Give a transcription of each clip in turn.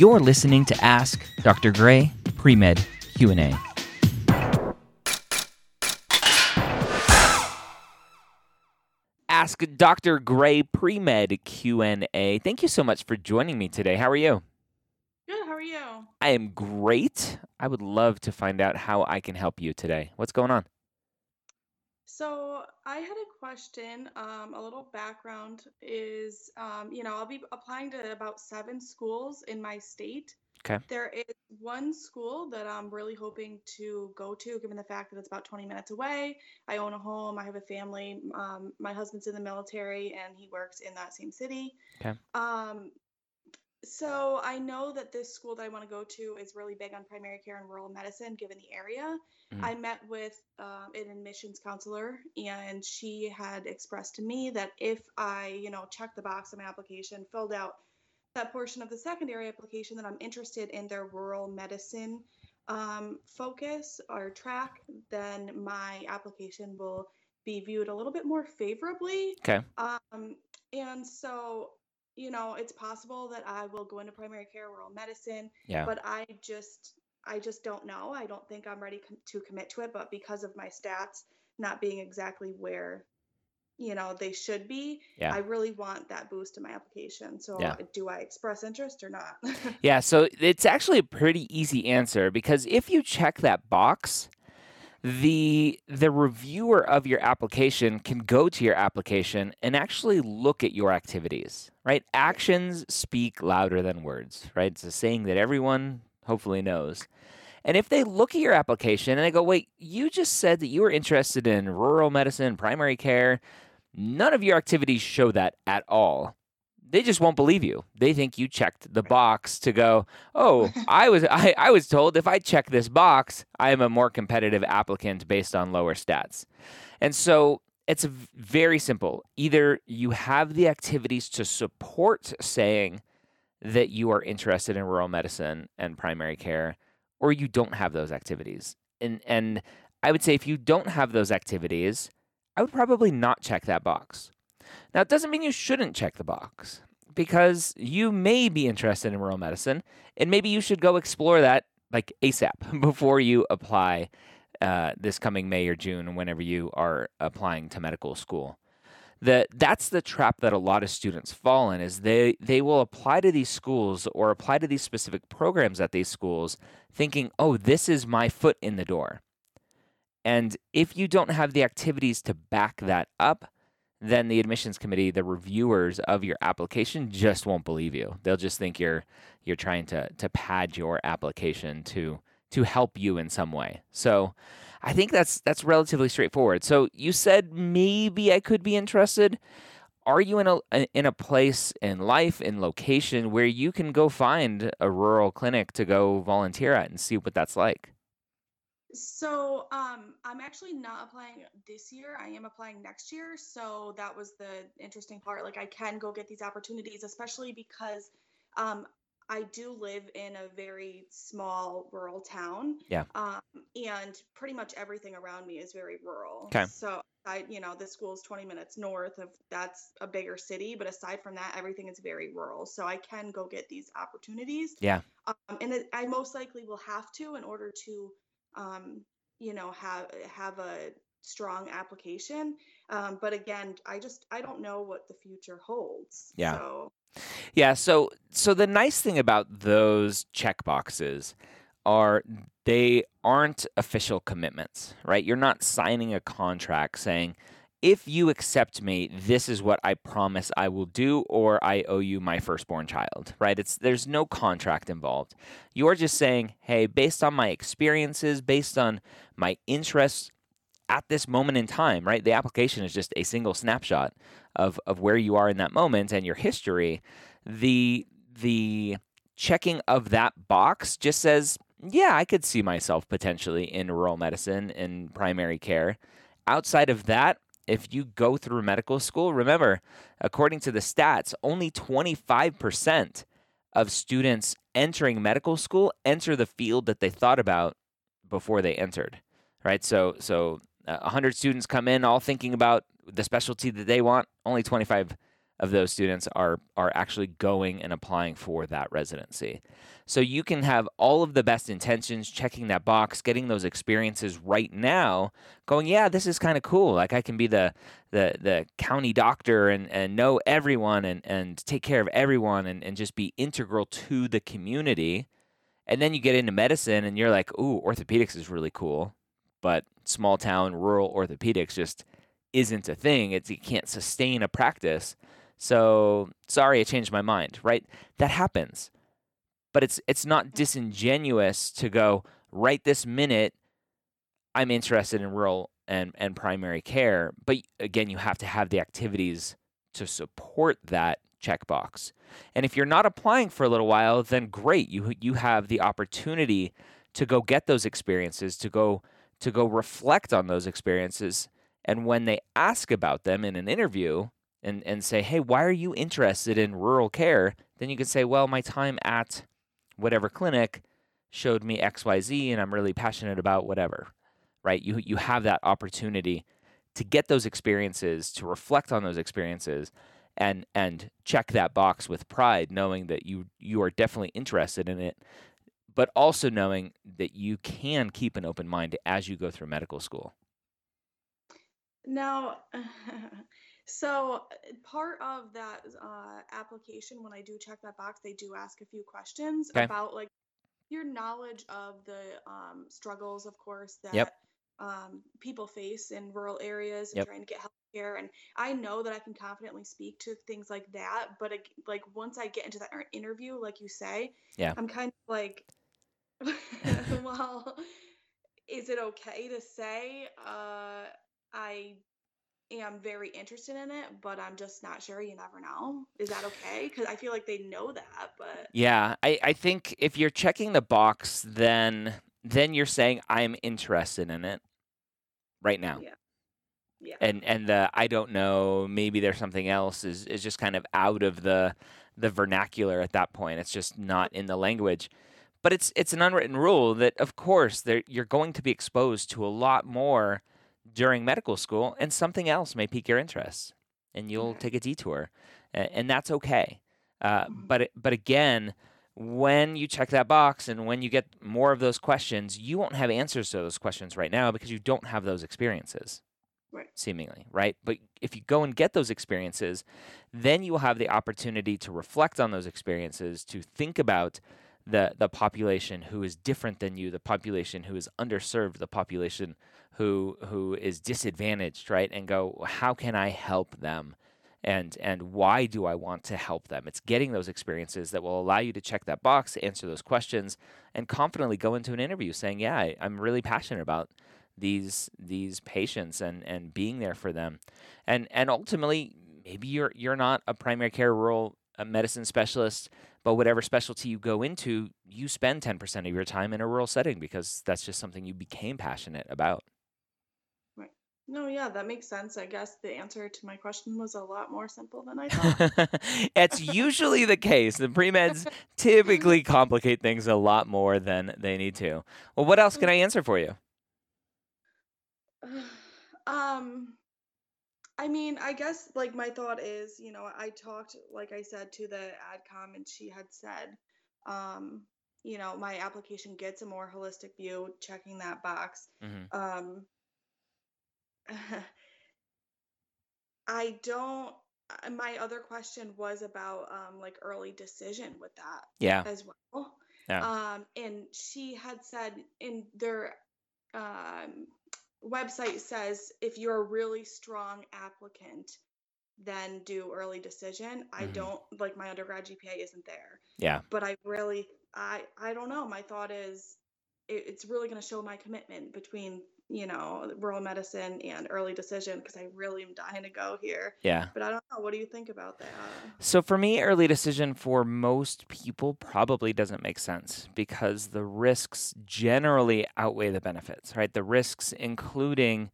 You're listening to Ask Dr. Gray Pre-Med Q&A. Ask Dr. Gray Pre-Med Q&A. Thank you so much for joining me today. How are you? Good. How are you? I am great. I would love to find out how I can help you today. What's going on? So I had a question. Um, a little background is, um, you know, I'll be applying to about seven schools in my state. Okay. There is one school that I'm really hoping to go to, given the fact that it's about 20 minutes away. I own a home. I have a family. Um, my husband's in the military, and he works in that same city. Okay. Um, so I know that this school that I want to go to is really big on primary care and rural medicine, given the area. Mhm. I met with um, an admissions counselor, and she had expressed to me that if I, you know, checked the box on my application, filled out that portion of the secondary application, that I'm interested in their rural medicine um, focus or track, then my application will be viewed a little bit more favorably. Okay. Um, and so, you know, it's possible that I will go into primary care, rural medicine, Yeah. but I just, I just don't know. I don't think I'm ready com- to commit to it. But because of my stats not being exactly where, you know, they should be, Yeah. I really want that boost in my application. So, Yeah. do I express interest or not? Yeah, so it's actually a pretty easy answer because if you check that box, the the reviewer of your application can go to your application and actually look at your activities, right? Actions speak louder than words, right? It's a saying that everyone hopefully knows. And if they look at your application and they go, "Wait, you just said that you were interested in rural medicine, primary care, none of your activities show that at all." They just won't believe you. They think you checked the box to go, "Oh, I was I, I was told if I check this box, I am a more competitive applicant based on lower stats." And so it's very simple. Either you have the activities to support saying that you are interested in rural medicine and primary care, or you don't have those activities. And and I would say if you don't have those activities, I would probably not check that box. Now, it doesn't mean you shouldn't check the box because you may be interested in rural medicine, and maybe you should go explore that like ASAP before you apply uh, this coming May or June, whenever you are applying to medical school. The, that's the trap that a lot of students fall in is they, they will apply to these schools or apply to these specific programs at these schools thinking, oh, this is my foot in the door. And if you don't have the activities to back that up, then the admissions committee, the reviewers of your application just won't believe you. They'll just think you're you're trying to to pad your application to to help you in some way. So I think that's that's relatively straightforward. So you said maybe I could be interested. Are you in a in a place in life in location where you can go find a rural clinic to go volunteer at and see what that's like? So, um, I'm actually not applying this year. I am applying next year. So that was the interesting part. Like I can go get these opportunities, especially because um, I do live in a very small rural town. Yeah. Um, and pretty much everything around me is very rural. Okay. So I, you know, the school is 20 minutes north of that's a bigger city, but aside from that, everything is very rural. So I can go get these opportunities. Yeah. Um, and it, I most likely will have to in order to um, you know, have have a strong application. Um, but again, I just I don't know what the future holds. Yeah. So Yeah, so so the nice thing about those check boxes are they aren't official commitments, right? You're not signing a contract saying if you accept me, this is what I promise I will do or I owe you my firstborn child, right? It's there's no contract involved. You're just saying, "Hey, based on my experiences, based on my interests at this moment in time, right? The application is just a single snapshot of of where you are in that moment and your history. The the checking of that box just says, yeah, I could see myself potentially in rural medicine and primary care. Outside of that, if you go through medical school, remember, according to the stats, only 25% of students entering medical school enter the field that they thought about before they entered, right? So, so uh, 100 students come in all thinking about the specialty that they want. Only 25 of those students are are actually going and applying for that residency. So you can have all of the best intentions, checking that box, getting those experiences right now, going, yeah, this is kind of cool. Like I can be the the the county doctor and, and know everyone and, and take care of everyone and, and just be integral to the community. And then you get into medicine and you're like, ooh, orthopedics is really cool. But small town rural orthopedics just isn't a thing. It's you can't sustain a practice. So sorry, I changed my mind, right? That happens. But it's it's not disingenuous to go right this minute I'm interested in rural and, and primary care. But again, you have to have the activities to support that checkbox. And if you're not applying for a little while, then great. You you have the opportunity to go get those experiences, to go to go reflect on those experiences. And when they ask about them in an interview and, and say, hey, why are you interested in rural care? Then you can say, well, my time at whatever clinic showed me XYZ and I'm really passionate about whatever. Right? You you have that opportunity to get those experiences, to reflect on those experiences and and check that box with pride knowing that you you are definitely interested in it but also knowing that you can keep an open mind as you go through medical school. Now, so part of that uh, application, when I do check that box, they do ask a few questions Okay. about like your knowledge of the um, struggles, of course, Yep. that um, people face in rural areas and Yep. trying to get health care. And I know that I can confidently speak to things like that. But it, like once I get into that er- interview, like you say, Yeah. I'm kind of like, well, is it okay to say uh, I am very interested in it, but I'm just not sure? You never know. Is that okay? Because I feel like they know that, but Yeah, I, I think if you're checking the box, then then you're saying I'm interested in it right now. yeah, yeah, And and the I don't know, maybe there's something else is, is just kind of out of the the vernacular at that point. It's just not in the language. But it's it's an unwritten rule that of course there you're going to be exposed to a lot more during medical school and something else may pique your interest and you'll take a detour and that's okay. Uh, but but again, when you check that box and when you get more of those questions, you won't have answers to those questions right now because you don't have those experiences Right. seemingly, right? But if you go and get those experiences, then you will have the opportunity to reflect on those experiences, to think about the the population who is different than you, the population who is underserved, the population who who is disadvantaged, right? And go, how can I help them? And and why do I want to help them? It's getting those experiences that will allow you to check that box, answer those questions, and confidently go into an interview saying, "Yeah, I, I'm really passionate about these these patients and and being there for them and and ultimately maybe you're you're not a primary care rural uh, medicine specialist but whatever specialty you go into you spend 10% of your time in a rural setting because that's just something you became passionate about right. No, yeah, that makes sense. I guess the answer to my question was a lot more simple than I thought. it's usually the case the pre-meds typically complicate things a lot more than they need to well what else can i answer for you um, I mean, I guess like my thought is, you know, I talked, like I said, to the adcom, and she had said, um, you know, my application gets a more holistic view, checking that box. hmm Um, I don't. uh, My other question was about um, like early decision with that yeah as well. yeah Um, and she had said in their um, website says if you're a really strong applicant, then do early decision. I hmm don't like my undergrad GPA isn't there, yeah but I really I I don't know. My thought is it, it's really going to show my commitment between you know rural medicine and early decision because I really am dying to go here. yeah But I don't know. What do you think about that? So for me, early decision for most people probably doesn't make sense because the risks generally outweigh the benefits, right? The risks including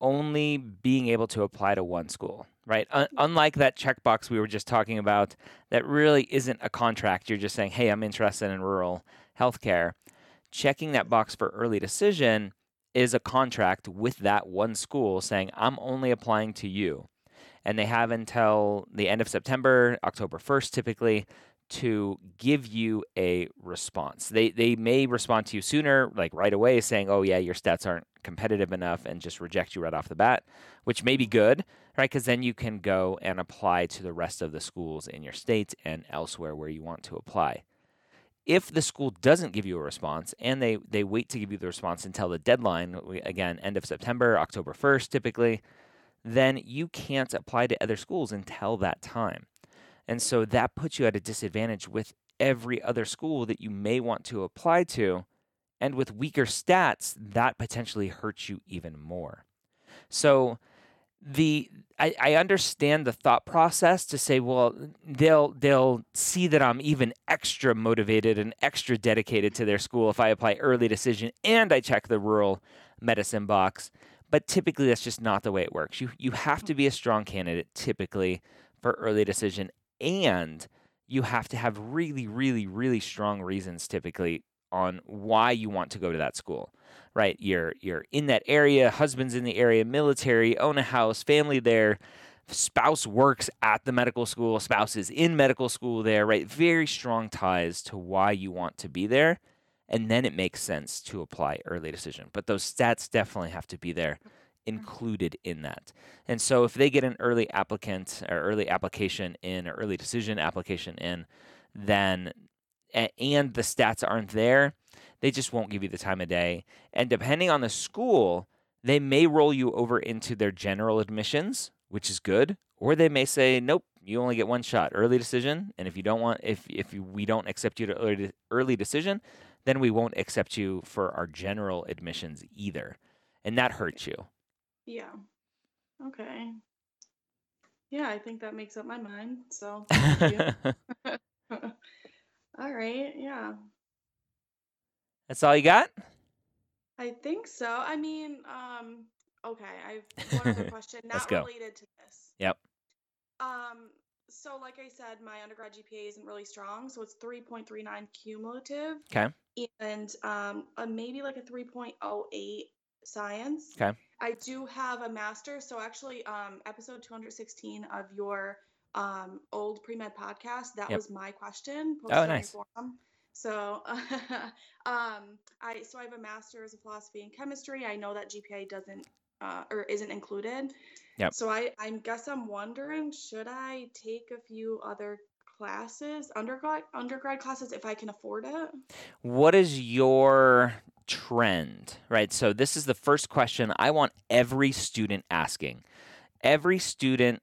only being able to apply to one school, right? Un- unlike that checkbox we were just talking about, that really isn't a contract. You're just saying, hey, I'm interested in rural healthcare. Checking that box for early decision is a contract with that one school saying, I'm only applying to you. and they have until the end of September, October 1st typically, to give you a response. They they may respond to you sooner, like right away, saying, "Oh yeah, your stats aren't competitive enough," and just reject you right off the bat, which may be good, right? Because then you can go and apply to the rest of the schools in your state and elsewhere where you want to apply. If the school doesn't give you a response and they they wait to give you the response until the deadline, again, end of September, October 1st typically, then you can't apply to other schools until that time. And so that puts you at a disadvantage with every other school that you may want to apply to. And with weaker stats, that potentially hurts you even more. So the I, I understand the thought process to say, well, they'll they'll see that I'm even extra motivated and extra dedicated to their school if I apply early decision and I check the rural medicine box. But typically that's just not the way it works. You you have to be a strong candidate typically for early decision and you have to have really, really, really strong reasons typically on why you want to go to that school. Right? You're you're in that area, husband's in the area, military, own a house, family there, spouse works at the medical school, spouse is in medical school there, right? Very strong ties to why you want to be there. And then it makes sense to apply early decision. But those stats definitely have to be there included in that. And so if they get an early applicant or early application in or early decision application in, then and the stats aren't there, they just won't give you the time of day. And depending on the school, they may roll you over into their general admissions, which is good, or they may say, "Nope, you only get one shot, early decision, and if you don't want if if we don't accept you to early, early decision, then we won't accept you for our general admissions either." And that hurts you. Yeah. Okay. Yeah, I think that makes up my mind. So thank you. all right. Yeah. That's all you got? I think so. I mean, um, okay, I've one other question, Let's not go. related to this. Yep. Um, so like I said, my undergrad GPA isn't really strong, so it's 3.39 cumulative Okay. and um, uh maybe like a 3.08 science. Okay. I do have a master. So actually, um, episode 216 of your um, old pre med podcast, that Yep. was my question Oh, posted on your nice. forum. So, um, I so I have a master's of philosophy and chemistry. I know that GPA doesn't uh, or isn't included. Yep. So I I guess I'm wondering, should I take a few other classes, undergrad undergrad classes, if I can afford it? What is your trend? Right. So this is the first question I want every student asking. Every student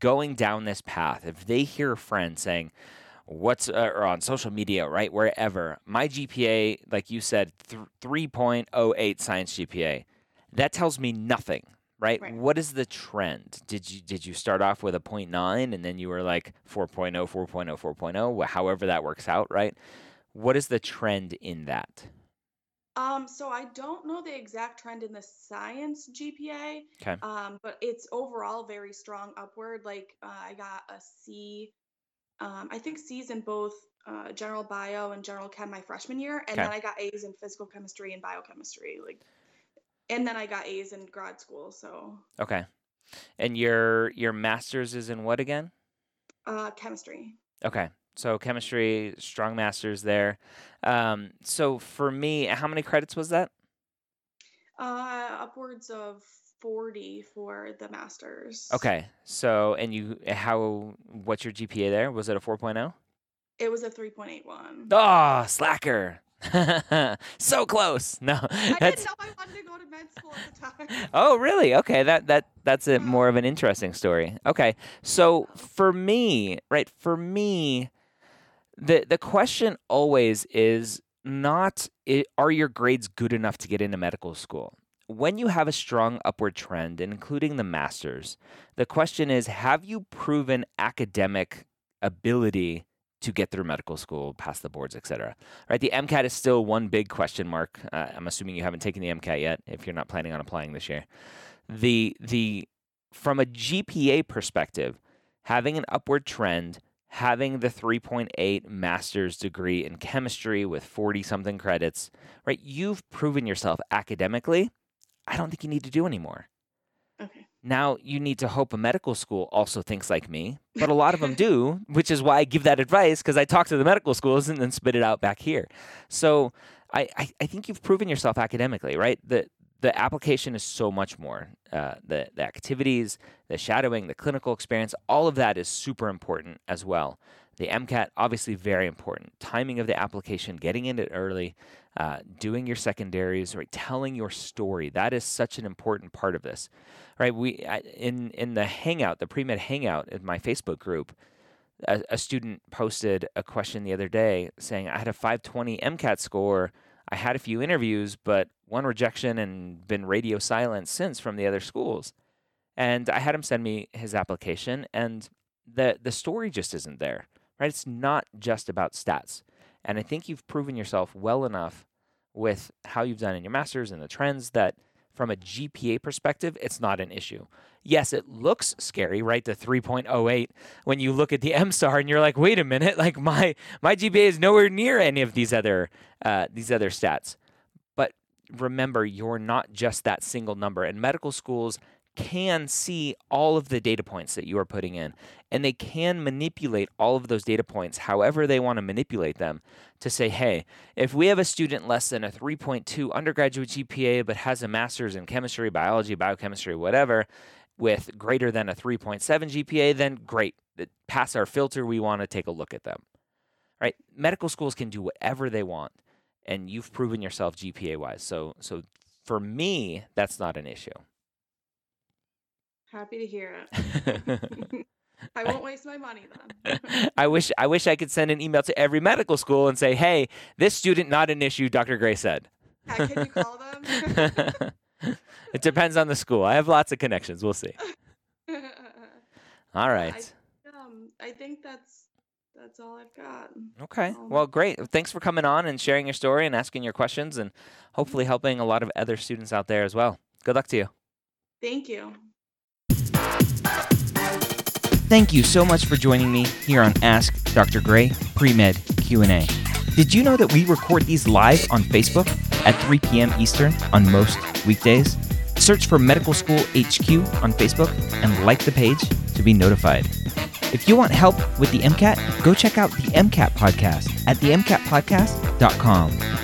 going down this path, if they hear a friend saying, what's uh, or on social media, right, wherever, my GPA, like you said, th- 3.08 science GPA, that tells me nothing, right? Right. What is the trend? Did you did you start off with a 0.9 and then you were like 4.0, 4.0, 4.0, however that works out, right? What is the trend in that? Um, so I don't know the exact trend in the science GPA, Okay. um, but it's overall very strong upward. Like uh, I got a C, um, I think C's in both uh, general bio and general chem my freshman year, and Okay. then I got A's in physical chemistry and biochemistry. Like, and then I got A's in grad school. So Okay. And your your master's is in what again? uh, chemistry. Okay. So chemistry, strong masters there. Um, so for me, how many credits was that? Uh, upwards of 40 for the masters. Okay. So and you how what's your GPA there? Was it a 4.0? It was a 3.81. Oh, slacker. so close. No. I That's didn't know I wanted to go to med school at the time. Oh, really? Okay, that that that's a more of an interesting story. Okay. So for me, right, for me the the question always is not are your grades good enough to get into medical school? When you have a strong upward trend, including the masters, the question is have you proven academic ability to get through medical school, pass the boards, etc. Right? The MCAT is still one big question mark. Uh, I'm assuming you haven't taken the MCAT yet if you're not planning on applying this year. The the from a GPA perspective, having an upward trend, having the 3.8 master's degree in chemistry with 40 something credits, right? You've proven yourself academically. I don't think you need to do anymore. Okay. Now you need to hope a medical school also thinks like me, but a lot of them do, which is why I give that advice because I talk to the medical schools and then spit it out back here. So I, I, I think you've proven yourself academically, right? The the application is so much more. Uh, the the activities, the shadowing, the clinical experience, all of that is super important as well. The MCAT obviously very important. Timing of the application, getting in it early, uh, doing your secondaries, right? Telling your story. That is such an important part of this, right? We in in the Hangout, the pre med Hangout in my Facebook group. A, a student posted a question the other day saying, "I had a 520 MCAT score." I had a few interviews, but one rejection and been radio silent since from the other schools. And I had him send me his application, and the the story just isn't there. Right? It's not just about stats. And I think you've proven yourself well enough with how you've done in your masters and the trends that from a GPA perspective, it's not an issue. Yes, it looks scary, right? The 3.08 when you look at the MSAR and you're like, wait a minute, like my my GPA is nowhere near any of these other uh, these other stats. But remember, you're not just that single number. And medical schools can see all of the data points that you are putting in, and they can manipulate all of those data points however they want to manipulate them to say, hey, if we have a student less than a 3.2 undergraduate GPA but has a master's in chemistry, biology, biochemistry, whatever, with greater than a 3.7 GPA, then great. Pass our filter. We want to take a look at them. Right? Medical schools can do whatever they want, and you've proven yourself GPA wise. So, so for me, that's not an issue. Happy to hear it. I won't waste my money then. I wish I wish I could send an email to every medical school and say, "Hey, this student not an issue." Dr. Gray said. Yeah, can you call them? it depends on the school. I have lots of connections. We'll see. All right. I, um, I think that's that's all I've got. Okay. Um, well, great. Thanks for coming on and sharing your story and asking your questions, and hopefully helping a lot of other students out there as well. Good luck to you. Thank you. Thank you so much for joining me here on Ask Dr. Gray Pre-Med Q&A. Did you know that we record these live on Facebook at 3 p.m. Eastern on most weekdays? Search for Medical School HQ on Facebook and like the page to be notified. If you want help with the MCAT, go check out the MCAT podcast at themcatpodcast.com.